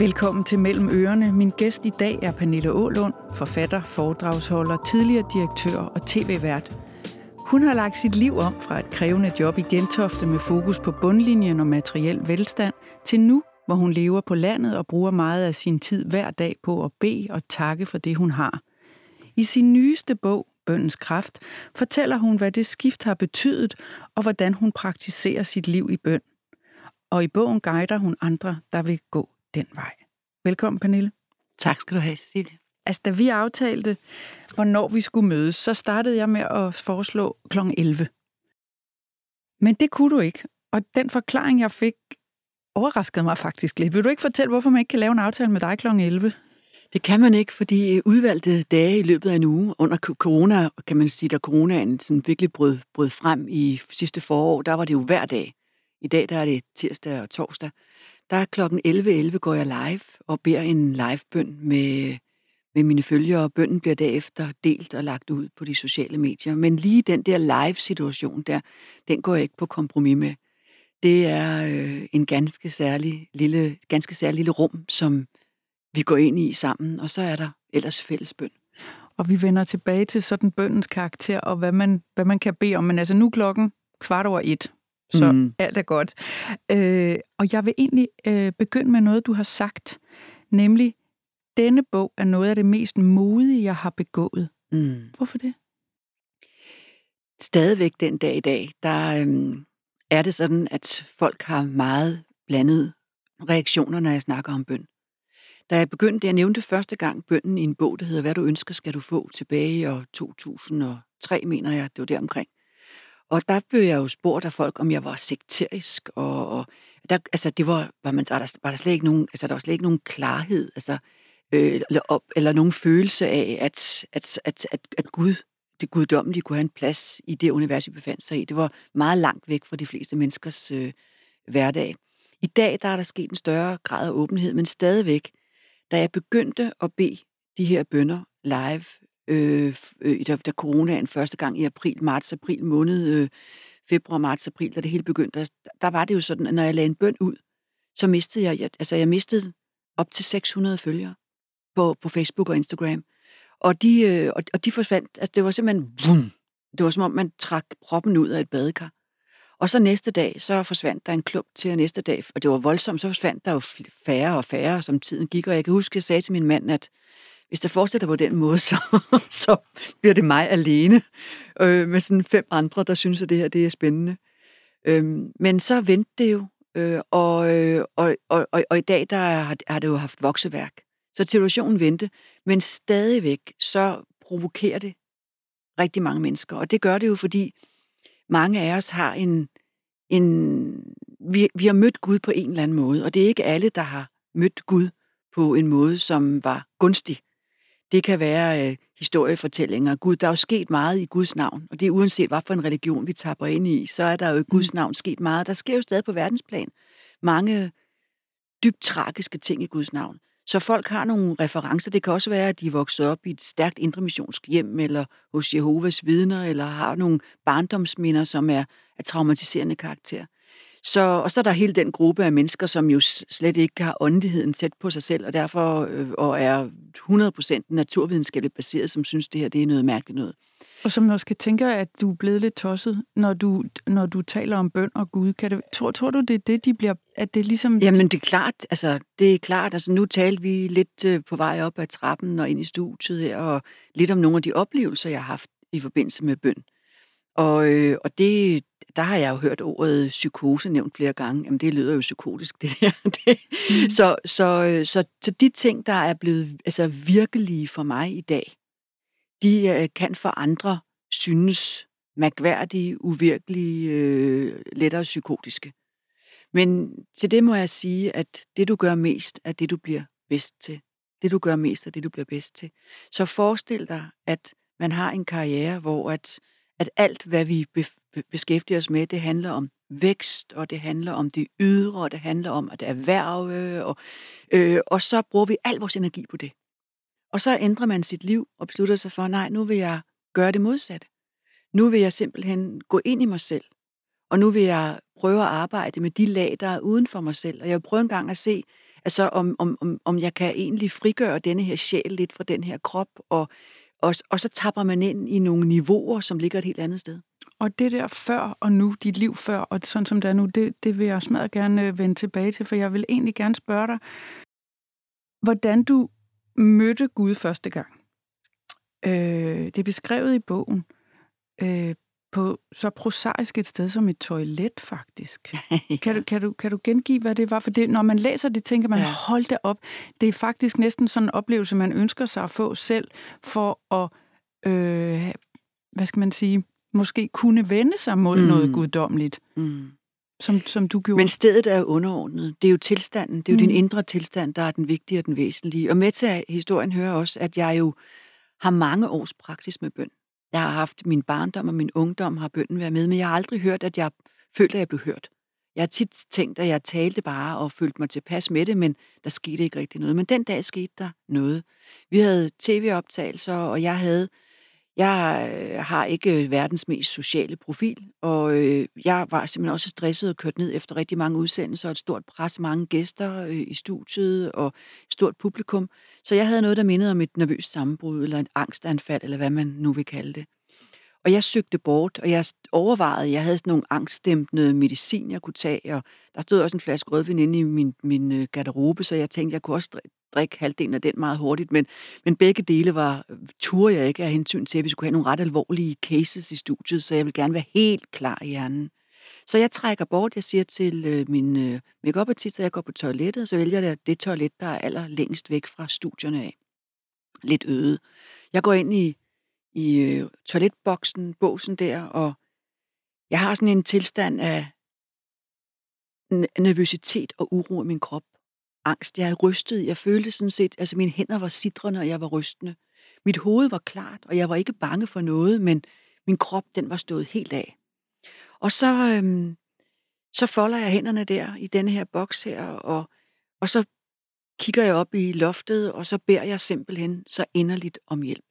Velkommen til Mellem Ørerne. Min gæst i dag er Pernille Ålund, forfatter, foredragsholder, tidligere direktør og tv-vært. Hun har lagt sit liv om fra et krævende job i Gentofte med fokus på bundlinjen og materiel velstand, til nu, hvor hun lever på landet og bruger meget af sin tid hver dag på at bede og takke for det, hun har. I sin nyeste bog, Bøndens Kraft, fortæller hun, hvad det skift har betydet, og hvordan hun praktiserer sit liv i bøn. Og i bogen guider hun andre, der vil gå den vej. Velkommen, Pernille. Tak skal du have, Cecilie. Altså, da vi aftalte, hvornår vi skulle mødes, så startede jeg med at foreslå kl. 11. Men det kunne du ikke. Og den forklaring, jeg fik, overraskede mig faktisk lidt. Vil du ikke fortælle, hvorfor man ikke kan lave en aftale med dig kl. 11? Det kan man ikke, fordi udvalgte dage i løbet af en uge under corona, kan man sige, da coronaen sådan virkelig brød, brød frem i sidste forår, der var det jo hver dag. I dag der er det tirsdag og torsdag. Der er klokken 11.11 går jeg live og beder en livebøn med, med mine følgere. Bønnen bliver derefter delt og lagt ud på de sociale medier. Men lige den der live-situation der, den går jeg ikke på kompromis med. Det er øh, en ganske særlig, lille, ganske særlig lille rum, som vi går ind i sammen, og så er der ellers fælles bøn. Og vi vender tilbage til sådan bøndens karakter, og hvad man, hvad man kan bede om. Men altså nu klokken kvart over et, så mm. alt er godt. Øh, og jeg vil egentlig øh, begynde med noget, du har sagt, nemlig, denne bog er noget af det mest modige, jeg har begået. Mm. Hvorfor det? Stadigvæk den dag i dag, der øhm, er det sådan, at folk har meget blandet reaktioner, når jeg snakker om bøn. Da jeg begyndte, jeg nævnte første gang bønden i en bog, der hedder Hvad du ønsker, skal du få tilbage i år 2003, mener jeg, det var der omkring. Og der blev jeg jo spurgt af folk, om jeg var sekterisk, og, og der, altså, det var, var, man, var, der, var der slet ikke nogen, altså, der var slet ikke nogen klarhed, altså, øh, eller, op, eller nogen følelse af, at, at, at, at, at Gud, det guddommelige, kunne have en plads i det univers, vi befandt sig i. Det var meget langt væk fra de fleste menneskers øh, hverdag. I dag der er der sket en større grad af åbenhed, men stadigvæk, da jeg begyndte at bede de her bønder live øh, øh, da, da coronaen første gang i april, marts, april måned, øh, februar, marts, april, da det hele begyndte, der, der var det jo sådan, at når jeg lagde en bøn ud, så mistede jeg, jeg altså jeg mistede op til 600 følgere på, på Facebook og Instagram. Og de, øh, og, og de forsvandt, altså det var simpelthen, vum, det var som om man trak proppen ud af et badekar. Og så næste dag, så forsvandt der en klump til, næste dag, og det var voldsomt, så forsvandt der jo færre og færre, som tiden gik. Og jeg kan huske, at jeg sagde til min mand, at hvis det fortsætter på den måde, så, så bliver det mig alene øh, med sådan fem andre, der synes, at det her det er spændende. Øh, men så vendte det jo, øh, og, øh, og, og, og, og i dag der har, har det jo haft vokseværk. Så situationen vendte, men stadigvæk så provokerer det rigtig mange mennesker. Og det gør det jo, fordi mange af os har en... en vi, vi har mødt Gud på en eller anden måde, og det er ikke alle, der har mødt Gud på en måde, som var gunstig. Det kan være øh, historiefortællinger. Gud, der er jo sket meget i Guds navn, og det er uanset, hvad for en religion vi tapper ind i, så er der jo i Guds mm. navn sket meget. Der sker jo stadig på verdensplan mange dybt tragiske ting i Guds navn. Så folk har nogle referencer. Det kan også være, at de er vokset op i et stærkt indremissionsk hjem, eller hos Jehovas vidner, eller har nogle barndomsminder, som er af traumatiserende karakter. Så, og så er der hele den gruppe af mennesker, som jo slet ikke har åndeligheden tæt på sig selv, og derfor øh, og er 100% naturvidenskabeligt baseret, som synes, det her det er noget mærkeligt noget. Og som også kan tænke, at du er blevet lidt tosset, når du, når du taler om bøn og Gud. Kan det, tror, tror du, det er det, de bliver... At det ligesom... Jamen, det er klart. Altså, det er klart. Altså, nu talte vi lidt øh, på vej op ad trappen og ind i studiet her, og lidt om nogle af de oplevelser, jeg har haft i forbindelse med bøn. Og, øh, og det, der har jeg jo hørt ordet psykose nævnt flere gange. Jamen, det lyder jo psykotisk, det der. Det. Mm. Så, så, øh, så, så de ting, der er blevet altså, virkelige for mig i dag, de øh, kan for andre synes mærkværdige, uvirkelige, øh, lettere psykotiske. Men til det må jeg sige, at det du gør mest, er det du bliver bedst til. Det du gør mest, er det du bliver bedst til. Så forestil dig, at man har en karriere, hvor at at alt, hvad vi beskæftiger os med, det handler om vækst, og det handler om det ydre, og det handler om at erhverve, øh, og, øh, og så bruger vi al vores energi på det. Og så ændrer man sit liv og beslutter sig for, nej, nu vil jeg gøre det modsatte. Nu vil jeg simpelthen gå ind i mig selv, og nu vil jeg prøve at arbejde med de lag, der er uden for mig selv. Og jeg vil prøve en gang at se, Altså om, om, om, om jeg kan egentlig frigøre denne her sjæl lidt fra den her krop, og, og, og så tapper man ind i nogle niveauer, som ligger et helt andet sted. Og det der før og nu, dit liv før, og sådan som det er nu, det, det vil jeg smadret gerne øh, vende tilbage til, for jeg vil egentlig gerne spørge dig, hvordan du mødte Gud første gang. Øh, det er beskrevet i bogen øh, på så prosaisk et sted som et toilet, faktisk. ja. kan, du, kan, du, kan du gengive, hvad det var? For det, når man læser det, tænker man, ja. hold det op. Det er faktisk næsten sådan en oplevelse, man ønsker sig at få selv, for at, øh, hvad skal man sige, måske kunne vende sig mod mm. noget guddommeligt. Mm. Som, som du gjorde. Men stedet er underordnet. Det er jo tilstanden. Det er jo mm. din indre tilstand, der er den vigtige og den væsentlige. Og med til historien hører også, at jeg jo har mange års praksis med bøn. Jeg har haft min barndom og min ungdom, har bønden været med, men jeg har aldrig hørt, at jeg følte, at jeg blev hørt. Jeg har tit tænkt, at jeg talte bare og følte mig tilpas med det, men der skete ikke rigtig noget. Men den dag skete der noget. Vi havde tv-optagelser, og jeg havde jeg øh, har ikke øh, verdens mest sociale profil, og øh, jeg var simpelthen også stresset og kørt ned efter rigtig mange udsendelser, og et stort pres, mange gæster i studiet og et stort publikum. Så jeg havde noget, der mindede om et nervøst sammenbrud, eller et angstanfald, eller hvad man nu vil kalde det. Og jeg søgte bort, og jeg overvejede, jeg havde sådan nogle angstdæmpende medicin, jeg kunne tage, og der stod også en flaske rødvin inde i min, min garderobe, så jeg tænkte, jeg kunne også drikke halvdelen af den meget hurtigt, men, men begge dele var, turde jeg ikke af hensyn til, at vi skulle have nogle ret alvorlige cases i studiet, så jeg vil gerne være helt klar i hjernen. Så jeg trækker bort, jeg siger til øh, min øh, make artist at jeg går på toilettet, og så vælger jeg det toilet, der er aller længst væk fra studierne af. Lidt øde. Jeg går ind i, i øh, toiletboksen, båsen der, og jeg har sådan en tilstand af nervøsitet og uro i min krop angst. Jeg rystede. Jeg følte sådan set, altså mine hænder var sidrende, og jeg var rystende. Mit hoved var klart, og jeg var ikke bange for noget, men min krop, den var stået helt af. Og så, øhm, så folder jeg hænderne der i denne her boks her, og, og så kigger jeg op i loftet, og så beder jeg simpelthen så inderligt om hjælp.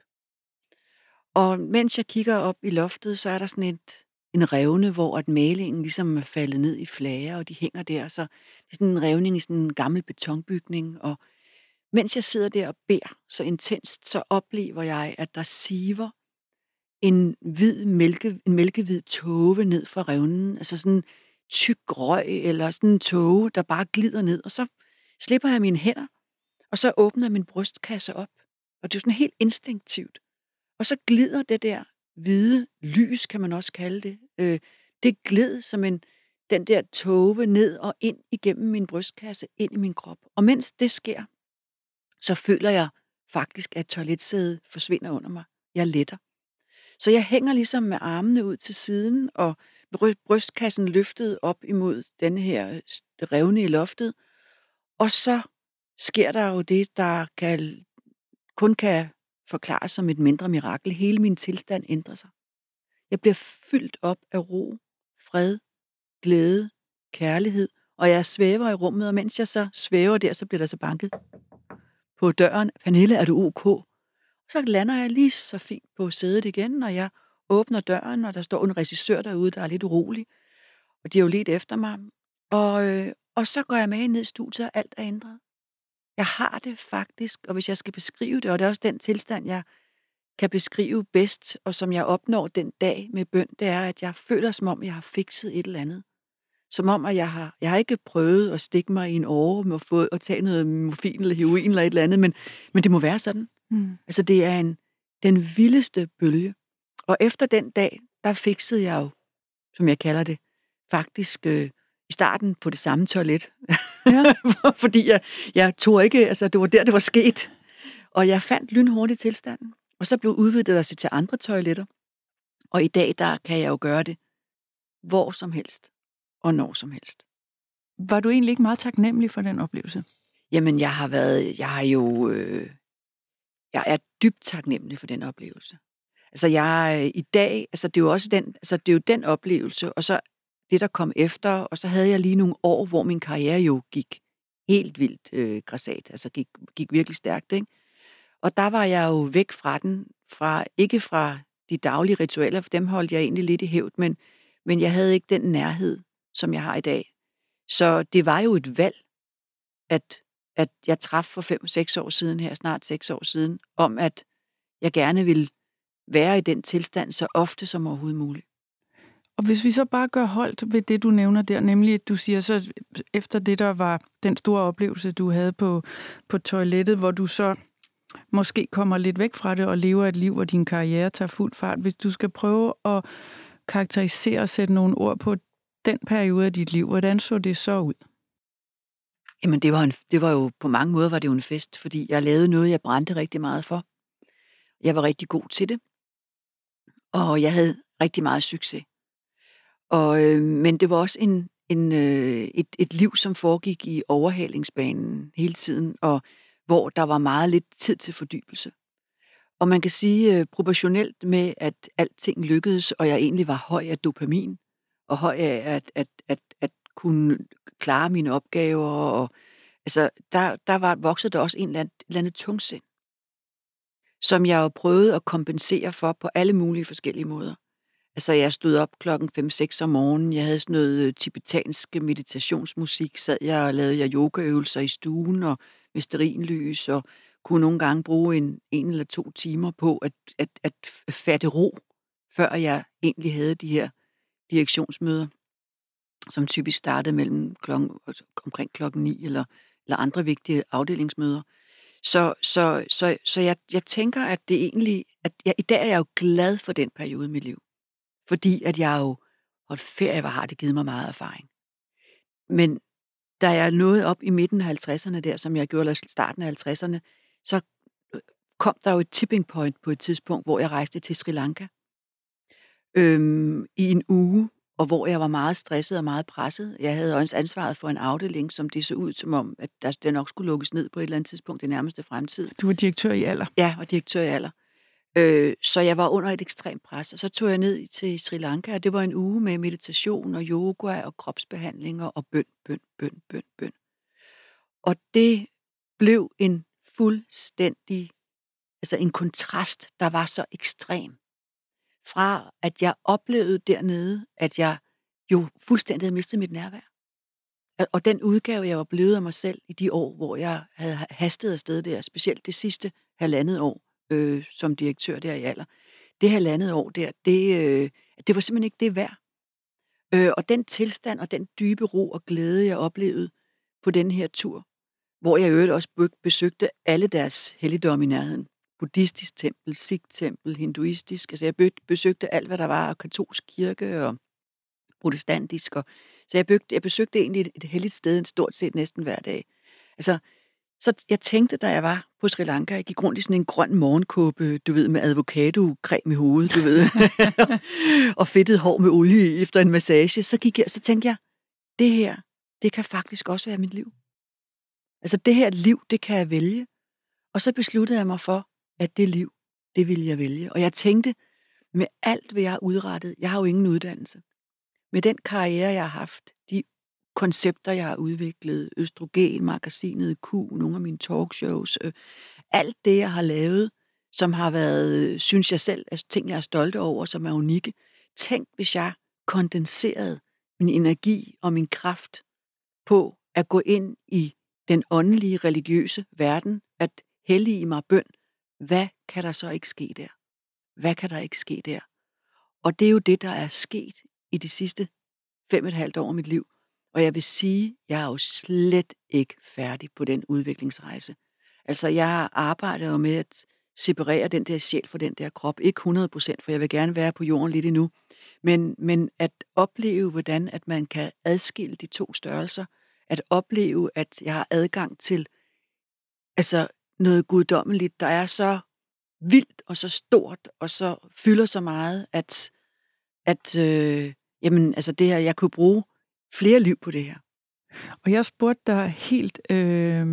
Og mens jeg kigger op i loftet, så er der sådan et, en revne, hvor at malingen ligesom er faldet ned i flager, og de hænger der. Så det er sådan en revning i sådan en gammel betonbygning. Og mens jeg sidder der og beder så intenst, så oplever jeg, at der siver en hvid mælke, en mælkehvid tåge ned fra revnen. Altså sådan en tyk røg, eller sådan en tåge, der bare glider ned. Og så slipper jeg mine hænder, og så åbner min brystkasse op. Og det er sådan helt instinktivt. Og så glider det der hvide lys, kan man også kalde det. Øh, det gled som en, den der tåge ned og ind igennem min brystkasse, ind i min krop. Og mens det sker, så føler jeg faktisk, at toiletsædet forsvinder under mig. Jeg letter. Så jeg hænger ligesom med armene ud til siden, og brystkassen løftet op imod den her revne i loftet. Og så sker der jo det, der kan, kun kan forklares som et mindre mirakel. Hele min tilstand ændrer sig. Jeg bliver fyldt op af ro, fred, glæde, kærlighed, og jeg svæver i rummet, og mens jeg så svæver der, så bliver der så banket på døren. Pernille, er du ok? Så lander jeg lige så fint på sædet igen, og jeg åbner døren, og der står en regissør derude, der er lidt urolig. Og de er jo lidt efter mig. Og, øh, og så går jeg med ned i studiet, og alt er ændret. Jeg har det faktisk, og hvis jeg skal beskrive det, og det er også den tilstand, jeg kan beskrive bedst, og som jeg opnår den dag med bøn, det er, at jeg føler, som om jeg har fikset et eller andet. Som om, at jeg har, jeg har ikke prøvet at stikke mig i en åre med at, få, at tage noget morfin eller heroin eller et eller andet, men, men det må være sådan. Mm. Altså, det er en, den vildeste bølge. Og efter den dag, der fiksede jeg jo, som jeg kalder det, faktisk øh, i starten på det samme toilet. Ja. Fordi jeg, jeg tog ikke, altså det var der, det var sket. Og jeg fandt lynhurtigt tilstanden. Og så blev udvidet der til andre toiletter. Og i dag, der kan jeg jo gøre det hvor som helst og når som helst. Var du egentlig ikke meget taknemmelig for den oplevelse? Jamen, jeg har været, jeg har jo, øh, jeg er dybt taknemmelig for den oplevelse. Altså, jeg i dag, altså det er jo også den, altså det er jo den oplevelse, og så det, der kom efter, og så havde jeg lige nogle år, hvor min karriere jo gik helt vildt øh, græsat, altså gik, gik virkelig stærkt, ikke? Og der var jeg jo væk fra den, fra, ikke fra de daglige ritualer, for dem holdt jeg egentlig lidt i hævd, men, men jeg havde ikke den nærhed, som jeg har i dag. Så det var jo et valg, at at jeg traf for 5-6 år siden her, snart 6 år siden, om at jeg gerne vil være i den tilstand så ofte som overhovedet muligt. Og hvis vi så bare gør holdt ved det, du nævner der, nemlig at du siger så, efter det, der var den store oplevelse, du havde på, på toilettet, hvor du så måske kommer lidt væk fra det og lever et liv, hvor din karriere tager fuld fart. Hvis du skal prøve at karakterisere og sætte nogle ord på den periode af dit liv, hvordan så det så ud? Jamen, det var, en, det var jo på mange måder var det jo en fest, fordi jeg lavede noget, jeg brændte rigtig meget for. Jeg var rigtig god til det, og jeg havde rigtig meget succes. Og, øh, men det var også en, en, øh, et, et liv, som foregik i overhalingsbanen hele tiden, og hvor der var meget lidt tid til fordybelse. Og man kan sige øh, proportionelt med, at alting lykkedes, og jeg egentlig var høj af dopamin, og høj af at, at, at, at kunne klare mine opgaver. Og, altså, der, der var vokset der også en eller anden, et eller andet tungsind, som jeg jo prøvede at kompensere for på alle mulige forskellige måder. Altså, jeg stod op klokken 5-6 om morgenen. Jeg havde sådan noget øh, tibetansk meditationsmusik. Sad jeg og lavede jeg yogaøvelser i stuen og med sterinlys, og kunne nogle gange bruge en, en eller to timer på at, at, at fatte ro, før jeg egentlig havde de her direktionsmøder, som typisk startede mellem klokken, omkring klokken 9 eller, eller andre vigtige afdelingsmøder. Så, så, så, så jeg, jeg tænker, at det egentlig, at jeg, i dag er jeg jo glad for den periode i mit liv. Fordi at jeg jo holdt ferie, hvor har det givet mig meget erfaring. Men da jeg nåede op i midten af 50'erne der, som jeg gjorde, eller starten af 50'erne, så øh, kom der jo et tipping point på et tidspunkt, hvor jeg rejste til Sri Lanka øhm, i en uge, og hvor jeg var meget stresset og meget presset. Jeg havde også ansvaret for en afdeling, som det så ud som om, at der, der nok skulle lukkes ned på et eller andet tidspunkt i nærmeste fremtid. Du var direktør i alder? Ja, og direktør i alder. Øh, så jeg var under et ekstremt pres, og så tog jeg ned til Sri Lanka, og det var en uge med meditation og yoga og kropsbehandlinger og bøn, bøn, bøn, bøn, bøn. Og det blev en fuldstændig, altså en kontrast, der var så ekstrem. Fra at jeg oplevede dernede, at jeg jo fuldstændig havde mistet mit nærvær. Og den udgave, jeg var blevet af mig selv i de år, hvor jeg havde hastet afsted der, specielt det sidste halvandet år, øh, som direktør der i alder. Det halvandet år der, det, øh, det var simpelthen ikke det værd. Øh, og den tilstand og den dybe ro og glæde, jeg oplevede på den her tur, hvor jeg øvrigt også besøgte alle deres helligdomme i nærheden. Buddhistisk tempel, Sikh-tempel, hinduistisk. Altså jeg besøgte alt, hvad der var, og katolsk kirke og protestantisk. Og, så jeg, besøgte, jeg besøgte egentlig et, et helligt sted stort set næsten hver dag. Altså, så jeg tænkte, da jeg var på Sri Lanka, jeg gik rundt i sådan en grøn morgenkåbe, du ved, med avocado-creme i hovedet, du ved, og fedtet hår med olie efter en massage, så, gik jeg, så tænkte jeg, det her, det kan faktisk også være mit liv. Altså det her liv, det kan jeg vælge. Og så besluttede jeg mig for, at det liv, det ville jeg vælge. Og jeg tænkte, med alt, hvad jeg har udrettet, jeg har jo ingen uddannelse. Med den karriere, jeg har haft, koncepter, jeg har udviklet, Østrogen, magasinet Q, nogle af mine talkshows, øh, alt det, jeg har lavet, som har været, øh, synes jeg selv, altså ting, jeg er stolte over, som er unikke. Tænk, hvis jeg kondenserede min energi og min kraft på at gå ind i den åndelige, religiøse verden, at hellige mig bøn. Hvad kan der så ikke ske der? Hvad kan der ikke ske der? Og det er jo det, der er sket i de sidste fem og et halvt år af mit liv. Og jeg vil sige, jeg er jo slet ikke færdig på den udviklingsrejse. Altså, jeg arbejder jo med at separere den der sjæl fra den der krop. Ikke 100 procent, for jeg vil gerne være på jorden lidt endnu. Men, men at opleve, hvordan at man kan adskille de to størrelser. At opleve, at jeg har adgang til altså noget guddommeligt, der er så vildt og så stort og så fylder så meget, at, at øh, jamen, altså det her, jeg kunne bruge flere liv på det her. Og jeg spurgte dig helt øh,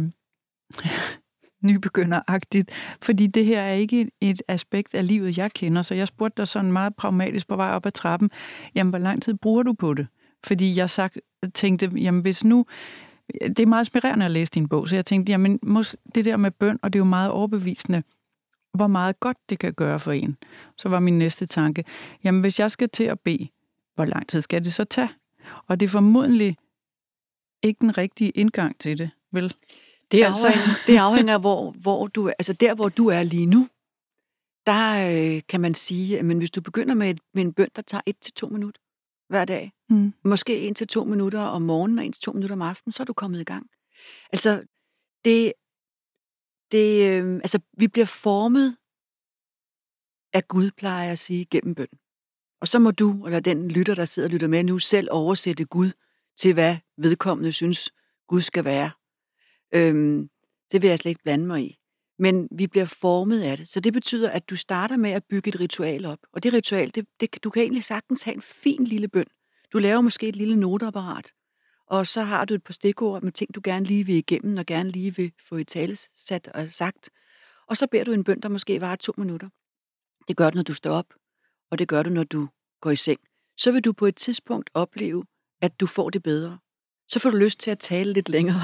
nybegynderagtigt, fordi det her er ikke et aspekt af livet, jeg kender, så jeg spurgte dig sådan meget pragmatisk på vej op ad trappen, jamen hvor lang tid bruger du på det? Fordi jeg sagt, tænkte, jamen hvis nu, det er meget inspirerende at læse din bog, så jeg tænkte, jamen det der med bøn, og det er jo meget overbevisende, hvor meget godt det kan gøre for en. Så var min næste tanke, jamen hvis jeg skal til at bede, hvor lang tid skal det så tage? Og det er formodentlig ikke den rigtige indgang til det, vel? Det afhænger, altså... det afhænger af, hvor, hvor du, altså der, hvor du er lige nu. Der øh, kan man sige, at men hvis du begynder med, et, med en bøn, der tager et til to minutter hver dag, mm. måske en til to minutter om morgenen og en til to minutter om aftenen, så er du kommet i gang. Altså, det, det, øh, altså, vi bliver formet af Gud, plejer jeg at sige, gennem bøn. Og så må du, eller den lytter, der sidder og lytter med nu, selv oversætte Gud til, hvad vedkommende synes, Gud skal være. Øhm, det vil jeg slet ikke blande mig i. Men vi bliver formet af det. Så det betyder, at du starter med at bygge et ritual op. Og det ritual, det, det, du kan egentlig sagtens have en fin lille bøn. Du laver måske et lille noteapparat, og så har du et par stikord med ting, du gerne lige vil igennem, og gerne lige vil få i tale sat og sagt. Og så beder du en bøn, der måske varer to minutter. Det gør du, når du står op, og det gør du, når du går i seng. Så vil du på et tidspunkt opleve, at du får det bedre. Så får du lyst til at tale lidt længere.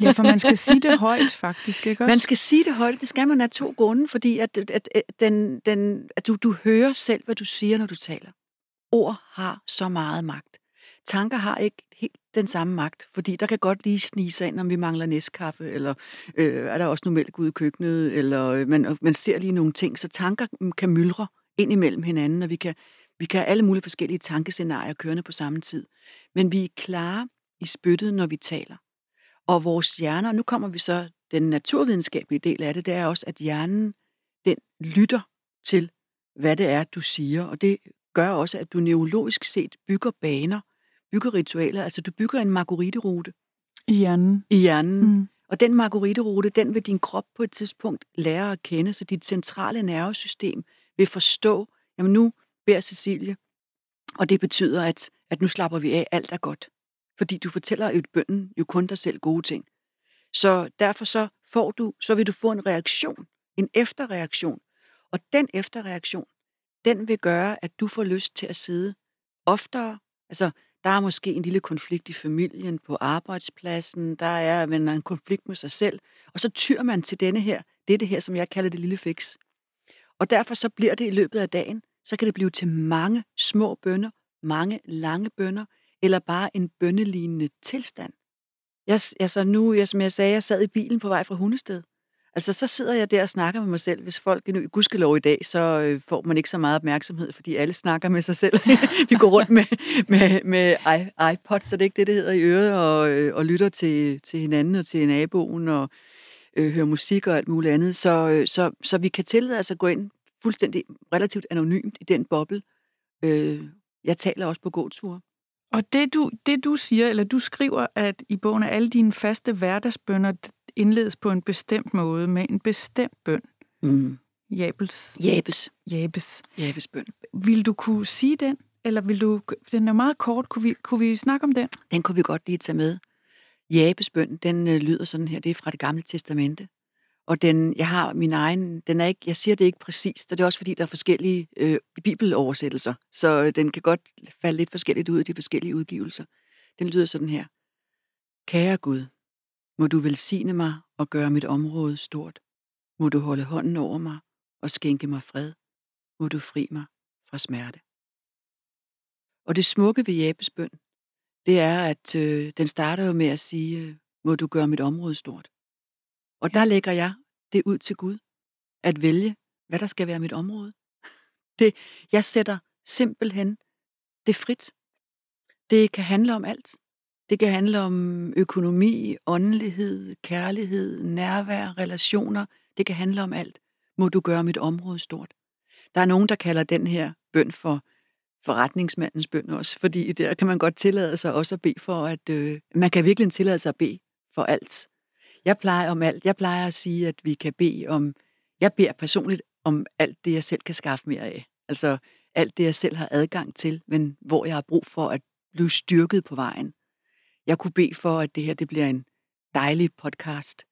ja, for man skal sige det højt, faktisk, ikke også? Man skal sige det højt, det skal man af to grunde, fordi at, at, at, den, den, at du, du hører selv, hvad du siger, når du taler. Ord har så meget magt. Tanker har ikke helt den samme magt, fordi der kan godt lige snige sig ind, om vi mangler næstkaffe, eller øh, er der også noget mælk ude i køkkenet, eller øh, man, man ser lige nogle ting, så tanker kan myldre ind imellem hinanden, og vi kan, vi kan have alle mulige forskellige tankescenarier kørende på samme tid. Men vi er klare i spyttet, når vi taler. Og vores hjerner, nu kommer vi så, den naturvidenskabelige del af det, det er også, at hjernen, den lytter til, hvad det er, du siger, og det gør også, at du neurologisk set bygger baner, bygger ritualer, altså du bygger en marguerite-rute. I hjernen. I hjernen. Mm. Og den marguerite-rute, den vil din krop på et tidspunkt lære at kende, så dit centrale nervesystem vil forstå, jamen nu beder Cecilie, og det betyder, at, at nu slapper vi af, alt er godt. Fordi du fortæller jo bønden jo kun dig selv gode ting. Så derfor så får du, så vil du få en reaktion, en efterreaktion. Og den efterreaktion, den vil gøre, at du får lyst til at sidde oftere. Altså, der er måske en lille konflikt i familien, på arbejdspladsen, der er man en konflikt med sig selv, og så tyr man til denne her, det er det her, som jeg kalder det lille fix. Og derfor så bliver det i løbet af dagen, så kan det blive til mange små bønder, mange lange bønder, eller bare en bønnelignende tilstand. Jeg, altså nu, jeg, som jeg sagde, jeg sad i bilen på vej fra Hundested. Altså, så sidder jeg der og snakker med mig selv. Hvis folk nu, gudskelov i dag, så øh, får man ikke så meget opmærksomhed, fordi alle snakker med sig selv. Vi går rundt med, med, med iPod, så det er ikke det, det hedder i øret, og, øh, og lytter til, til hinanden og til naboen, og øh, hører musik og alt muligt andet. Så, øh, så, så vi kan tillade os at gå ind fuldstændig relativt anonymt i den boble. Øh, jeg taler også på gåture. Og det du, det du siger, eller du skriver, at i bogen er alle dine faste hverdagsbønder indledes på en bestemt måde med en bestemt bøn. Mm. Jabels. Jabes. Jabes. Jabes bøn. Vil du kunne sige den? Eller vil du, den er meget kort, kunne vi, kunne vi snakke om den? Den kunne vi godt lige tage med. Jabes bøn, den øh, lyder sådan her, det er fra det gamle testamente. Og den, jeg har min egen, den er ikke, jeg siger det ikke præcist, og det er også fordi, der er forskellige øh, bibeloversættelser, så øh, den kan godt falde lidt forskelligt ud i de forskellige udgivelser. Den lyder sådan her. Kære Gud, må du velsigne mig og gøre mit område stort. Må du holde hånden over mig og skænke mig fred. Må du fri mig fra smerte. Og det smukke ved Jabes bøn, det er, at øh, den starter jo med at sige, øh, må du gøre mit område stort. Og der lægger jeg det ud til Gud, at vælge, hvad der skal være mit område. Det, jeg sætter simpelthen det frit. Det kan handle om alt. Det kan handle om økonomi, åndelighed, kærlighed, nærvær, relationer. Det kan handle om alt. Må du gøre mit område stort. Der er nogen, der kalder den her bøn for forretningsmandens bøn også, fordi der kan man godt tillade sig også at bede for, at øh, man kan virkelig tillade sig at bede for alt. Jeg plejer om alt. Jeg plejer at sige, at vi kan bede om, jeg beder personligt om alt det, jeg selv kan skaffe mere af. Altså alt det, jeg selv har adgang til, men hvor jeg har brug for at blive styrket på vejen. Jeg kunne bede for, at det her det bliver en dejlig podcast.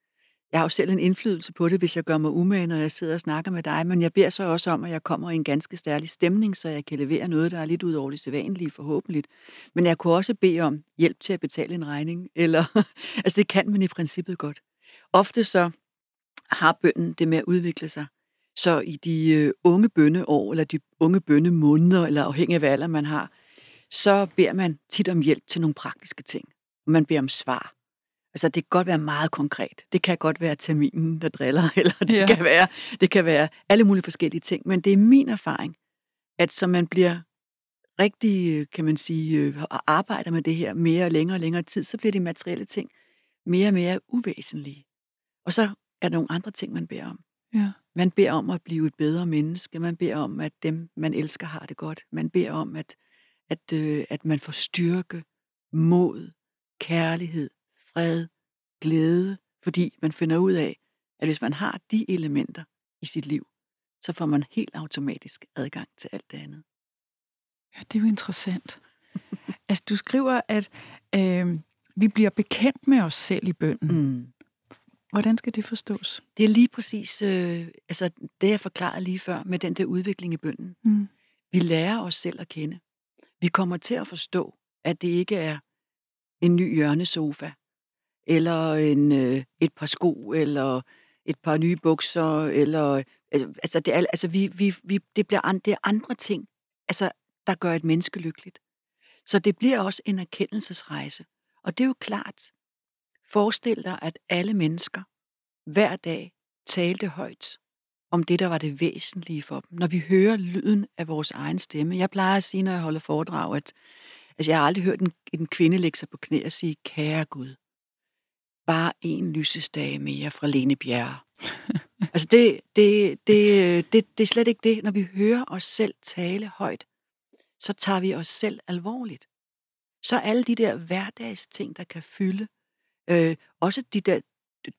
Jeg har jo selv en indflydelse på det, hvis jeg gør mig umage, når jeg sidder og snakker med dig, men jeg beder så også om, at jeg kommer i en ganske stærlig stemning, så jeg kan levere noget, der er lidt ud over det sædvanlige forhåbentlig. Men jeg kunne også bede om hjælp til at betale en regning, eller altså det kan man i princippet godt. Ofte så har bønden det med at udvikle sig. Så i de øh, unge bønneår, eller de unge bønnemåneder, eller afhængig af hvad alder man har, så beder man tit om hjælp til nogle praktiske ting. Man beder om svar. Altså, det kan godt være meget konkret. Det kan godt være terminen, der driller, eller det, Ja. kan være, det kan være alle mulige forskellige ting. Men det er min erfaring, at så man bliver rigtig, kan man sige, øh, og arbejder med det her mere og længere og længere tid, så bliver de materielle ting mere og mere uvæsentlige. Og så er der nogle andre ting, man beder om. Ja. Man beder om at blive et bedre menneske. Man beder om, at dem, man elsker, har det godt. Man beder om, at, at, øh, at man får styrke, mod, kærlighed, fred, glæde. Fordi man finder ud af, at hvis man har de elementer i sit liv, så får man helt automatisk adgang til alt det andet. Ja, det er jo interessant. altså, du skriver, at øh, vi bliver bekendt med os selv i bønden. Mm. Hvordan skal det forstås? Det er lige præcis øh, altså det, jeg forklarede lige før med den der udvikling i bønden. Mm. Vi lærer os selv at kende. Vi kommer til at forstå, at det ikke er en ny hjørnesofa, eller en, øh, et par sko, eller et par nye bukser, eller altså, altså det, er, altså vi, vi, vi, det, bliver an, det er andre ting, altså, der gør et menneske lykkeligt. Så det bliver også en erkendelsesrejse. Og det er jo klart. Forestil dig, at alle mennesker hver dag talte højt om det, der var det væsentlige for dem. Når vi hører lyden af vores egen stemme. Jeg plejer at sige, når jeg holder foredrag, at altså, jeg har aldrig hørt en, en kvinde lægge sig på knæ og sige, kære Gud, bare en lysestage mere fra Lene Bjerre. altså det, det, det, øh, det, det er slet ikke det. Når vi hører os selv tale højt, så tager vi os selv alvorligt. Så alle de der hverdagsting, der kan fylde, øh, også de der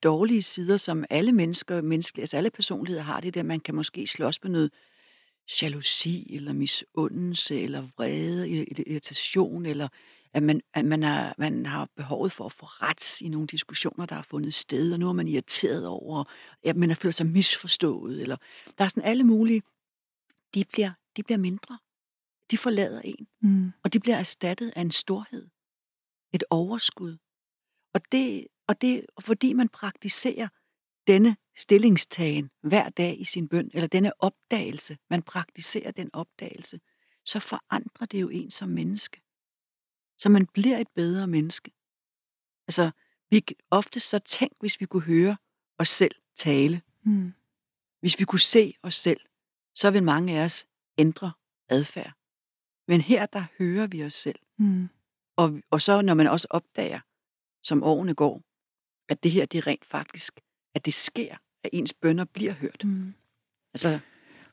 dårlige sider, som alle mennesker, menneskelige, altså alle personligheder har det der, man kan måske slås med noget jalousi, eller misundelse, eller vrede, irritation, eller at man, at man, er, man har behovet for at få ret i nogle diskussioner, der har fundet sted, og nu er man irriteret over, at man har følt sig misforstået, eller der er sådan alle mulige, de bliver, de bliver mindre. De forlader en, Mm. og de bliver erstattet af en storhed, et overskud. Og det, og det og fordi man praktiserer denne stillingstagen hver dag i sin bøn, eller denne opdagelse, man praktiserer den opdagelse, så forandrer det jo en som menneske. Så man bliver et bedre menneske. Altså, vi ofte så tænk, hvis vi kunne høre os selv tale. Mm. Hvis vi kunne se os selv, så vil mange af os ændre adfærd. Men her, der hører vi os selv. Mm. Og, og så når man også opdager, som årene går, at det her, det er rent faktisk, at det sker, at ens bønder bliver hørt. Mm. Altså,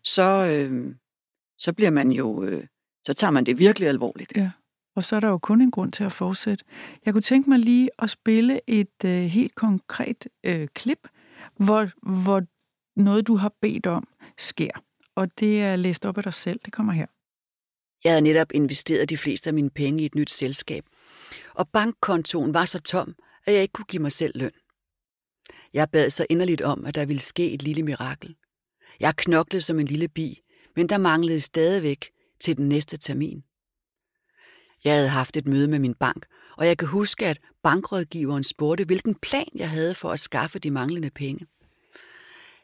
så, øh, så bliver man jo, øh, så tager man det virkelig alvorligt. Ja. Og så er der jo kun en grund til at fortsætte. Jeg kunne tænke mig lige at spille et øh, helt konkret øh, klip, hvor, hvor noget, du har bedt om, sker. Og det er læst op af dig selv. Det kommer her. Jeg havde netop investeret de fleste af mine penge i et nyt selskab, og bankkontoen var så tom, at jeg ikke kunne give mig selv løn. Jeg bad så inderligt om, at der ville ske et lille mirakel. Jeg knoklede som en lille bi, men der manglede stadigvæk til den næste termin. Jeg havde haft et møde med min bank, og jeg kan huske, at bankrådgiveren spurgte, hvilken plan jeg havde for at skaffe de manglende penge.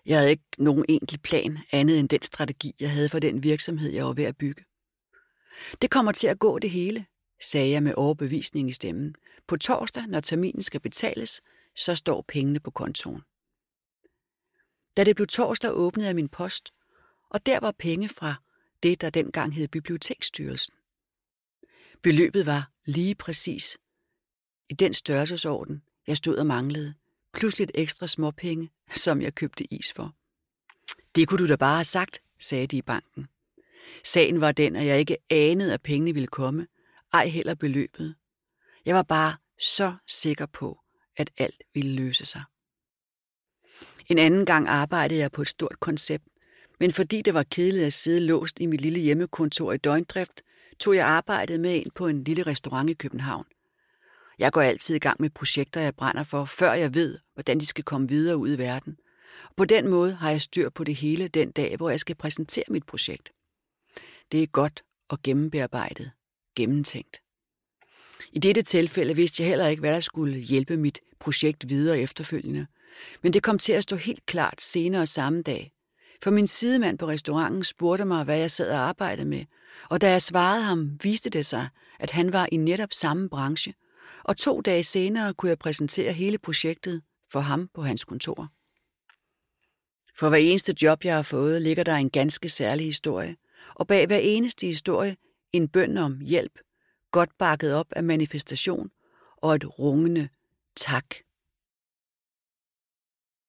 Jeg havde ikke nogen enkelt plan andet end den strategi, jeg havde for den virksomhed, jeg var ved at bygge. Det kommer til at gå det hele, sagde jeg med overbevisning i stemmen. På torsdag, når terminen skal betales, så står pengene på kontoen. Da det blev torsdag, åbnede jeg min post, og der var penge fra det, der dengang hed Biblioteksstyrelsen. Beløbet var lige præcis i den størrelsesorden, jeg stod og manglede, plus lidt ekstra småpenge, som jeg købte is for. Det kunne du da bare have sagt, sagde de i banken. Sagen var den, at jeg ikke anede, at pengene ville komme, ej heller beløbet. Jeg var bare så sikker på, at alt ville løse sig. En anden gang arbejdede jeg på et stort koncept, men fordi det var kedeligt at sidde låst i mit lille hjemmekontor i døgndrift, tog jeg arbejdet med ind på en lille restaurant i København. Jeg går altid i gang med projekter, jeg brænder for, før jeg ved, hvordan de skal komme videre ud i verden. På den måde har jeg styr på det hele den dag, hvor jeg skal præsentere mit projekt. Det er godt og gennembearbejdet, gennemtænkt. I dette tilfælde vidste jeg heller ikke, hvad der skulle hjælpe mit projekt videre efterfølgende. Men det kom til at stå helt klart senere samme dag. For min sidemand på restauranten spurgte mig, hvad jeg sad og arbejdede med. Og da jeg svarede ham, viste det sig, at han var i netop samme branche, Og to dage senere kunne jeg præsentere hele projektet for ham på hans kontor. For hver eneste job, jeg har fået, ligger der en ganske særlig historie. Og bag hver eneste historie en bøn om hjælp, godt bakket op af manifestation og et rungende tak.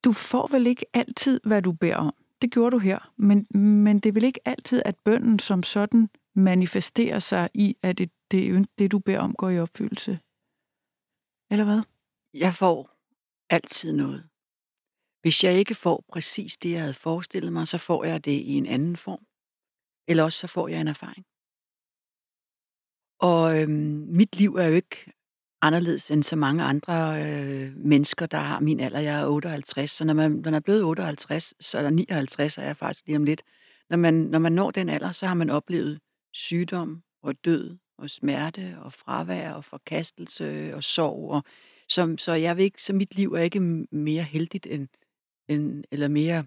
Du får vel ikke altid, hvad du beder om. Det gjorde du her. Men, men det er vel ikke altid, at bønden som sådan manifesterer sig i, at det, det, det, du beder om, går i opfyldelse. Eller hvad? Jeg får altid noget. Hvis jeg ikke får præcis det, jeg havde forestillet mig, så får jeg det i en anden form. Eller også så får jeg en erfaring. Og øhm, mit liv er jo ikke anderledes end så mange andre øh, mennesker, der har min alder. Jeg er 58, så når man, når man er blevet 58, så er der 59, og jeg er faktisk lige om lidt. Når man, når man når den alder, så har man oplevet sygdom og død og smerte og fravær og forkastelse og sorg. Og, så, så, jeg ved ikke, så mit liv er ikke mere heldigt end, end, eller mere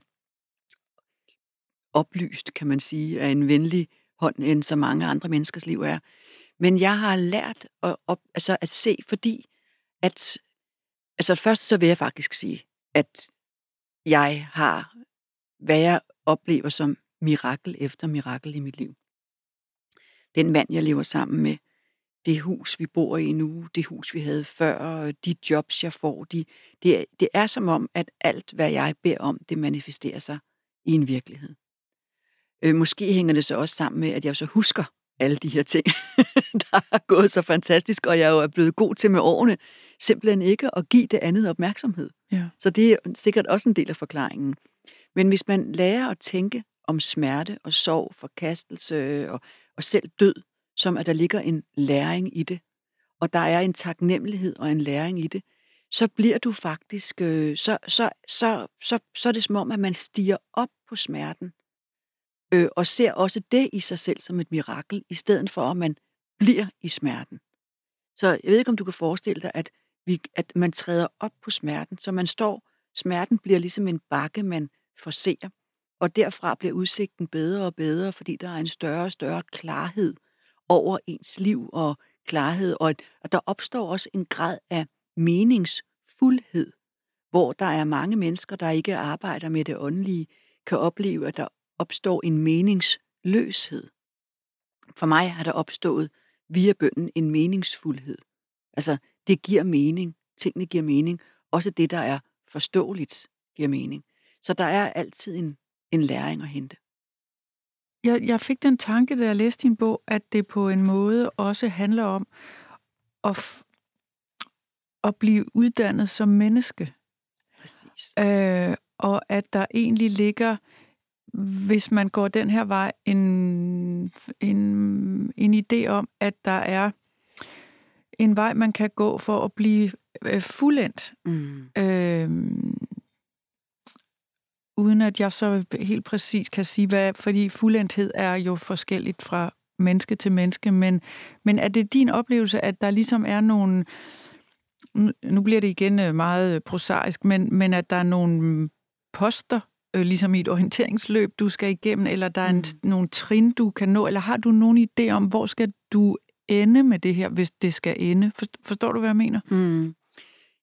oplyst, kan man sige, af en venlig hånd, end så mange andre menneskers liv er. Men jeg har lært at, op, altså at se, fordi at, altså først så vil jeg faktisk sige, at jeg har, hvad jeg oplever som mirakel efter mirakel i mit liv. Den mand, jeg lever sammen med, det hus, vi bor i nu, det hus, vi havde før, de jobs, jeg får, de, det, det er som om, at alt, hvad jeg beder om, det manifesterer sig i en virkelighed. Øh, måske hænger det så også sammen med, at jeg så husker alle de her ting, der er gået så fantastisk, og jeg er jo blevet god til med årene, simpelthen ikke at give det andet opmærksomhed. Ja. Så det er sikkert også en del af forklaringen. Men hvis man lærer at tænke om smerte og sorg, forkastelse og, og selv død, som at der ligger en læring i det, og der er en taknemmelighed og en læring i det, så bliver du faktisk, øh, så, så, så, så, så er det som om, at man stiger op på smerten, øh, og ser også det i sig selv som et mirakel, i stedet for at man bliver i smerten. Så jeg ved ikke, om du kan forestille dig, at, vi, at man træder op på smerten, så man står, smerten bliver ligesom en bakke, man forser, og derfra bliver udsigten bedre og bedre, fordi der er en større og større klarhed over ens liv og klarhed, og, og der opstår også en grad af meningsfuldhed, hvor der er mange mennesker, der ikke arbejder med det åndelige, kan opleve, at der opstår en meningsløshed. For mig har der opstået via bønden en meningsfuldhed. Altså, det giver mening. Tingene giver mening. Også det, der er forståeligt, giver mening. Så der er altid en, en læring at hente. Jeg, jeg fik den tanke, da jeg læste din bog, at det på en måde også handler om at, at blive uddannet som menneske. Præcis. Øh, og at der egentlig ligger hvis man går den her vej, en, en, en idé om, at der er en vej, man kan gå for at blive øh, fuldendt. Mm. Øh, uden at jeg så helt præcis kan sige, hvad, fordi fuldendthed er jo forskelligt fra menneske til menneske, men, men er det din oplevelse, at der ligesom er nogle, nu bliver det igen øh, meget prosaisk, men, men at der er nogle poster, øh, ligesom i et orienteringsløb, du skal igennem, eller der er en, mm. nogle trin, du kan nå, eller har du nogen idé om, hvor skal du ende med det her, hvis det skal ende? Forstår du, hvad jeg mener? Mm.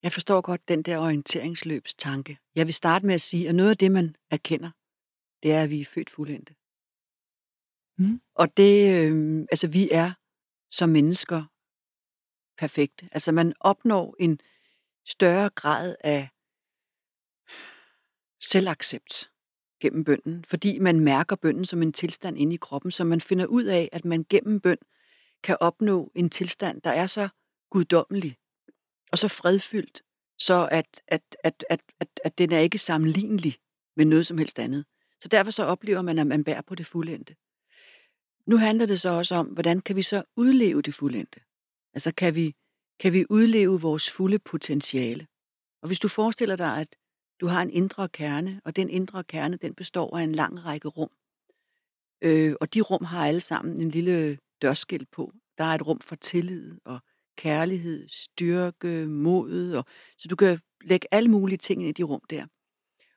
Jeg forstår godt den der orienteringsløbstanke. Jeg vil starte med at sige, at noget af det, man erkender, det er, at vi er født fuldendte. Mm. Og det, øh, altså vi er som mennesker perfekte. Altså man opnår en større grad af selvaccept gennem bønden, fordi man mærker bønden som en tilstand inde i kroppen, så man finder ud af, at man gennem bøn kan opnå en tilstand, der er så guddommelig og så fredfyldt, så at, at, at, at, at, at den er ikke sammenlignelig med noget som helst andet. Så derfor så oplever man, at man bærer på det fuldendte. Nu handler det så også om, hvordan kan vi så udleve det fuldendte? Altså kan vi, kan vi udleve vores fulde potentiale? Og hvis du forestiller dig, at du har en indre kerne, og den indre kerne, den består af en lang række rum. Øh, og de rum har alle sammen en lille dørskilt på. Der er et rum for tillid og kærlighed, styrke, mod. Og, så du kan lægge alle mulige ting ind i de rum der.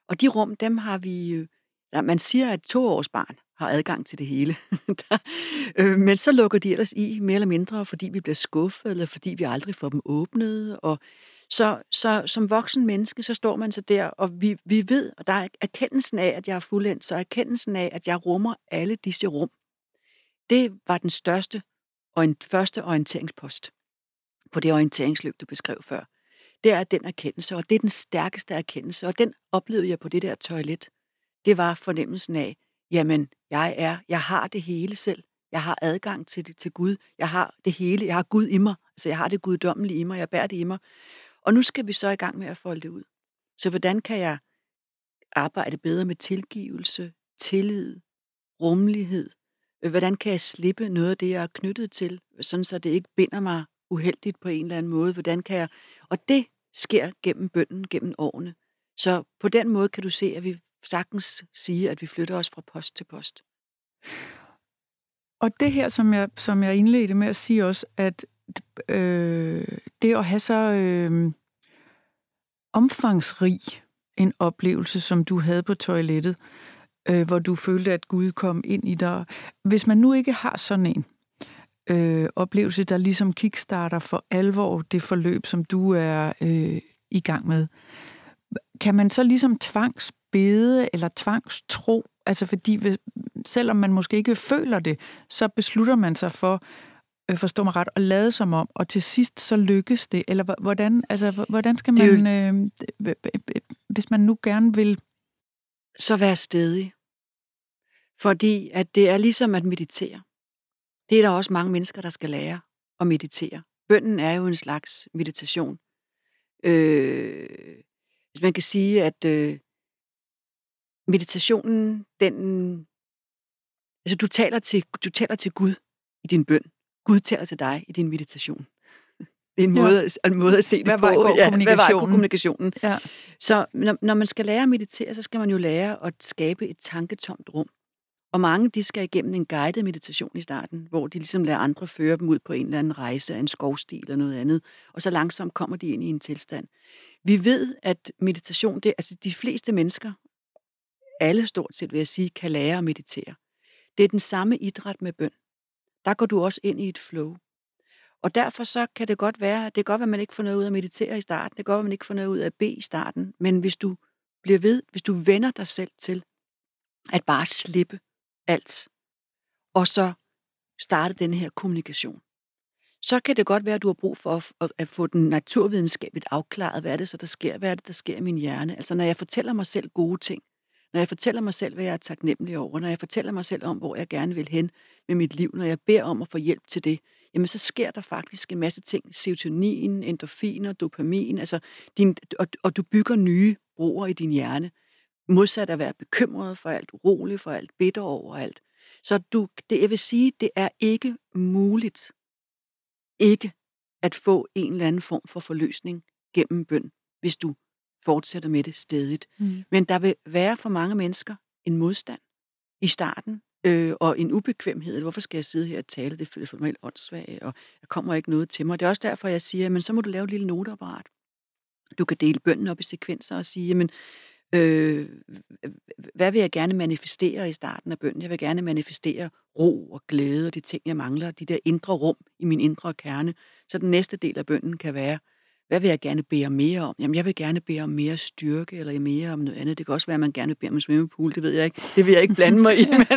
Og de rum, dem har vi... Øh, ja, man siger, at to års barn har adgang til det hele. Øh, men så lukker de ellers i, mere eller mindre, fordi vi bliver skuffet, eller fordi vi aldrig får dem åbnet. Og så, så som voksen menneske, så står man så der, og vi, vi ved, og der er erkendelsen af, at jeg er fuldendt, så erkendelsen af, at jeg rummer alle disse rum. Det var den største og en første orienteringspost på det orienteringsløb, du beskrev før. Det er den erkendelse, og det er den stærkeste erkendelse, og den oplevede jeg på det der toilet. Det var fornemmelsen af, jamen, jeg er, jeg har det hele selv. Jeg har adgang til, det, til Gud. Jeg har det hele. Jeg har Gud i mig. Altså, jeg har det guddommelige i mig. Jeg bærer det i mig. Og nu skal vi så i gang med at folde det ud. Så hvordan kan jeg arbejde bedre med tilgivelse, tillid, rummelighed? Hvordan kan jeg slippe noget af det, jeg er knyttet til, sådan så det ikke binder mig uheldigt på en eller anden måde? Hvordan kan jeg... Og det sker gennem bønden, gennem årene. Så på den måde kan du se, at vi sagtens sige, at vi flytter os fra post til post. Og det her, som jeg, som jeg indledte med at sige også, at øh, det at have så øh, omfangsrig en oplevelse, som du havde på toilettet, øh, hvor du følte, at Gud kom ind i dig. Hvis man nu ikke har sådan en øh, oplevelse, der ligesom kickstarter for alvor det forløb, som du er øh, i gang med, kan man så ligesom tvangsbede eller tvangstro? Altså fordi, selvom man måske ikke føler det, så beslutter man sig for, øh, forstå mig ret, at lade som om, og til sidst så lykkes det? Eller hvordan, altså, hvordan skal man, øh, hvis man nu gerne vil... Så være stedig. Fordi at det er ligesom at meditere. Det er der også mange mennesker, der skal lære at meditere. Bønden er jo en slags meditation. Øh, hvis man kan sige, at øh, meditationen, den... Altså, du taler, til, du taler til Gud i din bøn. Gud taler til dig i din meditation. Det er en måde, ja. en måde at se det hvad på. Var ja, hvad var kommunikationen? Ja. Så når, når man skal lære at meditere, så skal man jo lære at skabe et tanketomt rum. Og mange de skal igennem en guided meditation i starten, hvor de ligesom lader andre føre dem ud på en eller anden rejse af en skovstil eller noget andet. Og så langsomt kommer de ind i en tilstand. Vi ved, at meditation, det, altså de fleste mennesker, alle stort set vil jeg sige, kan lære at meditere. Det er den samme idræt med bøn. Der går du også ind i et flow. Og derfor så kan det godt være, det kan godt være, at man ikke får noget ud af at meditere i starten, det kan godt være, at man ikke får noget ud af at bede i starten, men hvis du bliver ved, hvis du vender dig selv til at bare slippe alt, og så starte den her kommunikation, så kan det godt være, at du har brug for at, at få den naturvidenskabeligt afklaret, hvad er det så, der sker, hvad er det, der sker i min hjerne. Altså når jeg fortæller mig selv gode ting, når jeg fortæller mig selv, hvad jeg er taknemmelig over, når jeg fortæller mig selv om, hvor jeg gerne vil hen med mit liv, når jeg beder om at få hjælp til det, jamen så sker der faktisk en masse ting. Serotonin, endorfiner, dopamin, altså din, og, og du bygger nye broer i din hjerne. Modsat at være bekymret for alt, urolig for alt, bitter over alt. Så du, det, jeg vil sige, det er ikke muligt ikke at få en eller anden form for forløsning gennem bøn, hvis du fortsætter med det stedigt. Mm. Men der vil være for mange mennesker en modstand i starten, øh, og en ubekvemhed. Hvorfor skal jeg sidde her og tale? Det føles for mig helt åndssvagt, og der kommer ikke noget til mig. Det er også derfor, jeg siger, men så må du lave et lille noteapparat. Du kan dele bønnen op i sekvenser og sige, jamen, øh, hvad vil jeg gerne manifestere i starten af bønnen? Jeg vil gerne manifestere ro og glæde og de ting, jeg mangler, de der indre rum i min indre kerne. Så den næste del af bønnen kan være, hvad vil jeg gerne bede om mere om? Jamen, jeg vil gerne bede om mere styrke, eller mere om noget andet. Det kan også være, at man gerne vil bede om en svømmepool, det ved jeg ikke. Det vil jeg ikke blande mig i, men,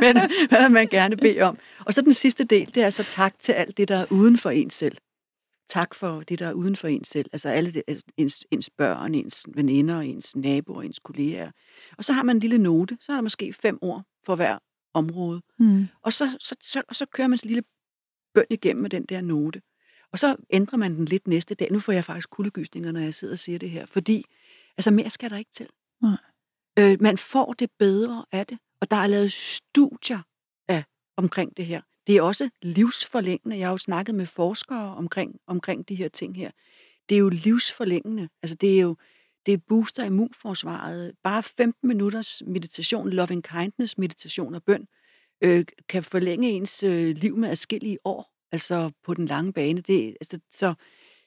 men hvad vil man gerne bede om? Og så den sidste del, det er så tak til alt det, der er uden for en selv. Tak for det, der er uden for en selv. Altså alle det, altså ens, ens børn, ens veninder, ens naboer, ens kolleger. Og så har man en lille note. Så er der måske fem ord for hver område. Mm. Og så, så, så, så kører man en lille bøn igennem med den der note. Og så ændrer man den lidt næste dag. Nu får jeg faktisk kuldegysninger, når jeg sidder og siger det her. Fordi, altså mere skal der ikke til. Nej. Øh, man får det bedre af det. Og der er lavet studier af, omkring det her. Det er også livsforlængende. Jeg har jo snakket med forskere omkring, omkring de her ting her. Det er jo livsforlængende. Altså det er jo, det booster immunforsvaret. Bare 15 minutters meditation, loving kindness meditation og bøn, øh, kan forlænge ens øh, liv med adskillige år altså på den lange bane. Det, altså, så,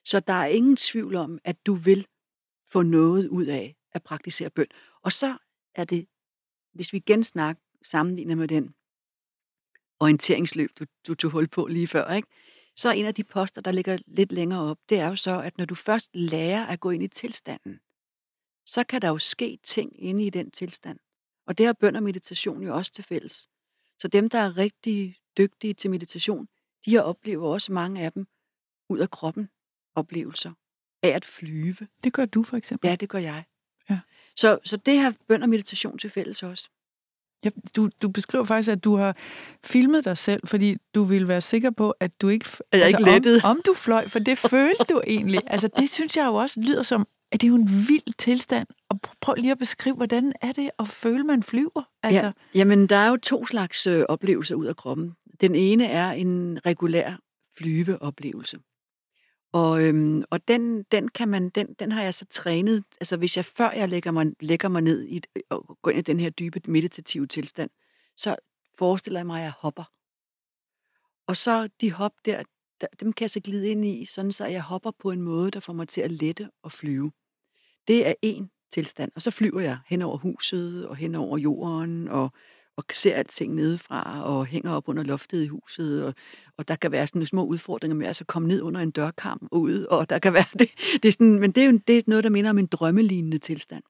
så der er ingen tvivl om, at du vil få noget ud af at praktisere bøn. Og så er det, hvis vi igen sammenligner med den orienteringsløb, du, du tog hul på lige før, ikke? så en af de poster, der ligger lidt længere op, det er jo så, at når du først lærer at gå ind i tilstanden, så kan der jo ske ting inde i den tilstand. Og det har bøn og meditation jo også til fælles. Så dem, der er rigtig dygtige til meditation, de har oplevet også mange af dem ud af kroppen oplevelser af at flyve. Det gør du for eksempel? Ja, det gør jeg. Ja. Så, så det har bøn og meditation til fælles også. Ja, du, du beskriver faktisk, at du har filmet dig selv, fordi du ville være sikker på, at du ikke... Er jeg altså, ikke lettet? Om, om du fløj, for det følte du egentlig. Altså, det synes jeg jo også lyder som, at det er jo en vild tilstand. Og prøv lige at beskrive, hvordan er det at føle, man flyver? Altså... Ja, jamen, der er jo to slags øh, oplevelser ud af kroppen. Den ene er en regulær flyveoplevelse. Og, øhm, og den, den, kan man, den, den har jeg så trænet. Altså hvis jeg før jeg lægger mig, lægger mig ned i, øh, og går ind i den her dybe meditative tilstand, så forestiller jeg mig, at jeg hopper. Og så de hop der, der, dem kan jeg så glide ind i, sådan så jeg hopper på en måde, der får mig til at lette og flyve. Det er en tilstand. Og så flyver jeg hen over huset og hen over jorden og og ser alting nedefra, og hænger op under loftet i huset, og, og der kan være sådan nogle små udfordringer med at komme ned under en dørkarm og ud, og der kan være det. det er sådan, men det er jo det er noget, der minder om en drømmelignende tilstand.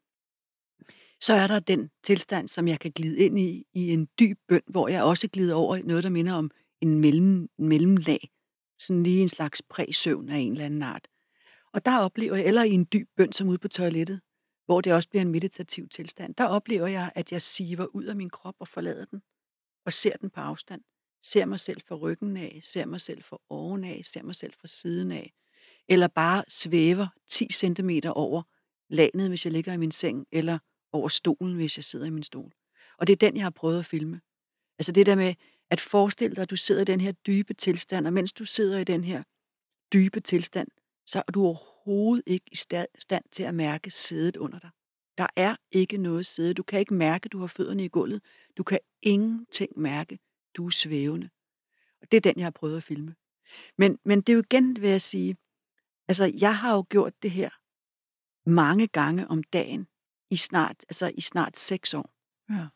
Så er der den tilstand, som jeg kan glide ind i, i en dyb bøn, hvor jeg også glider over i noget, der minder om en, mellem, en mellemlag. Sådan lige en slags præsøvn af en eller anden art. Og der oplever jeg, eller i en dyb bøn, som ude på toilettet, hvor det også bliver en meditativ tilstand, der oplever jeg, at jeg siver ud af min krop og forlader den, og ser den på afstand. Ser mig selv fra ryggen af, ser mig selv fra oven af, ser mig selv fra siden af, eller bare svæver 10 cm over lanet, hvis jeg ligger i min seng, eller over stolen, hvis jeg sidder i min stol. Og det er den, jeg har prøvet at filme. Altså det der med at forestille dig, at du sidder i den her dybe tilstand, og mens du sidder i den her dybe tilstand, så er du overhovedet ikke i stand til at mærke sædet under dig. Der er ikke noget sæde. Du kan ikke mærke, at du har fødderne i gulvet. Du kan ingenting mærke. Du er svævende. Og det er den, jeg har prøvet at filme. Men, men det er jo igen, vil jeg sige, altså jeg har jo gjort det her mange gange om dagen i snart, altså i snart seks år. Ja.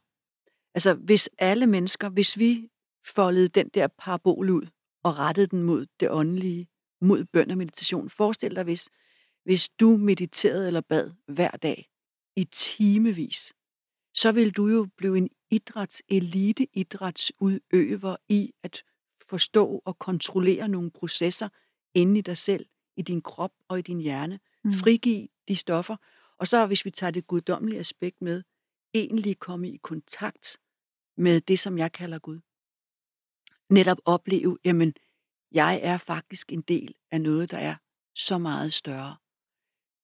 Altså hvis alle mennesker, hvis vi foldede den der parabol ud og rettede den mod det åndelige, mod bøn og meditation. Forestil dig, hvis, hvis du mediterede eller bad hver dag i timevis, så vil du jo blive en idræts, elite idrætsudøver i at forstå og kontrollere nogle processer inde i dig selv, i din krop og i din hjerne. Mm. Frigive de stoffer. Og så hvis vi tager det guddommelige aspekt med, egentlig komme i kontakt med det, som jeg kalder Gud. Netop opleve, jamen, jeg er faktisk en del af noget, der er så meget større.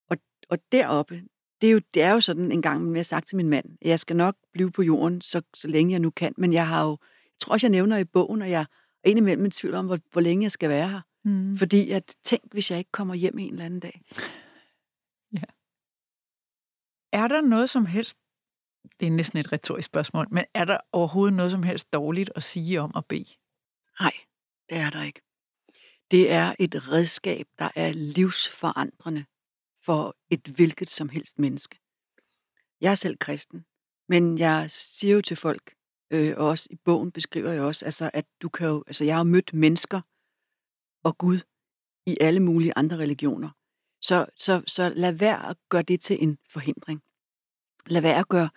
Og, og deroppe, det er, jo, det er jo sådan en gang, jeg har sagt til min mand, at jeg skal nok blive på jorden, så, så længe jeg nu kan. Men jeg har jo, jeg tror også, jeg nævner i bogen, at jeg er indimellem i tvivl om, hvor, hvor længe jeg skal være her. Mm. Fordi at tænk, hvis jeg ikke kommer hjem en eller anden dag. Ja. Er der noget som helst, det er næsten et retorisk spørgsmål, men er der overhovedet noget som helst dårligt at sige om at bede? Nej, det er der ikke. Det er et redskab, der er livsforandrende for et hvilket som helst menneske. Jeg er selv kristen, men jeg siger jo til folk, øh, og også i bogen beskriver jeg også, altså, at du kan jo, altså, jeg har mødt mennesker og Gud i alle mulige andre religioner. Så, så, så lad være at gøre det til en forhindring. Lad være at gøre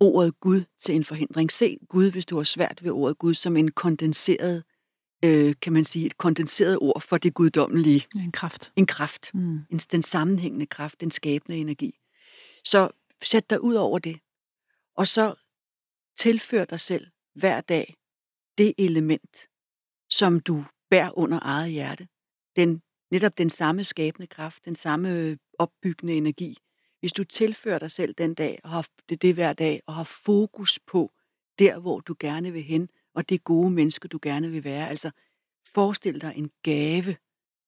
ordet Gud til en forhindring. Se Gud, hvis du har svært ved ordet Gud, som en kondenseret øh, kan man sige, et kondenseret ord for det guddommelige. En kraft. En kraft. Mm. En, den sammenhængende kraft, den skabende energi. Så sæt dig ud over det. Og så tilfør dig selv hver dag det element, som du bærer under eget hjerte. Den, netop den samme skabende kraft, den samme opbyggende energi. Hvis du tilfører dig selv den dag, og har det, det hver dag, og har fokus på der, hvor du gerne vil hen, og det gode menneske, du gerne vil være. Altså, forestil dig en gave,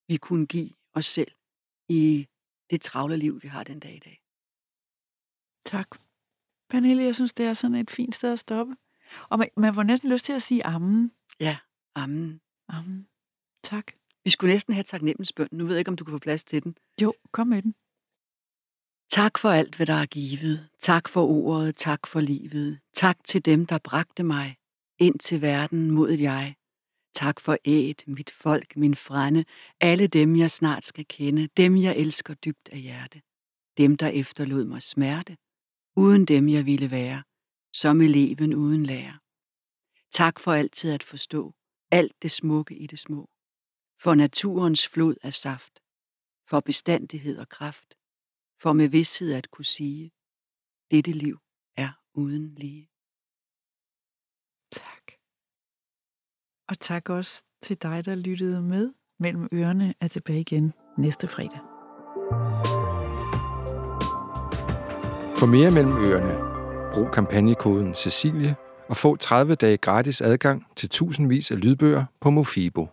vi kunne give os selv i det travle liv, vi har den dag i dag. Tak. Pernille, jeg synes, det er sådan et fint sted at stoppe. Og man, man får næsten lyst til at sige ammen. Ja, ammen. Ammen. Tak. Vi skulle næsten have taknemmelsbøn. Nu ved jeg ikke, om du kan få plads til den. Jo, kom med den. Tak for alt, hvad der er givet. Tak for ordet. Tak for livet. Tak til dem, der bragte mig ind til verden mod jeg. Tak for æt, mit folk, min frænde, alle dem, jeg snart skal kende, dem, jeg elsker dybt af hjerte. Dem, der efterlod mig smerte, uden dem, jeg ville være, som eleven uden lærer. Tak for altid at forstå alt det smukke i det små, for naturens flod af saft, for bestandighed og kraft, for med vidshed at kunne sige, dette liv er uden lige. Tak. Og tak også til dig, der lyttede med. Mellem ørerne er tilbage igen næste fredag. For mere mellem ørerne, brug kampagnekoden Cecilie og få 30 dage gratis adgang til tusindvis af lydbøger på Mofibo.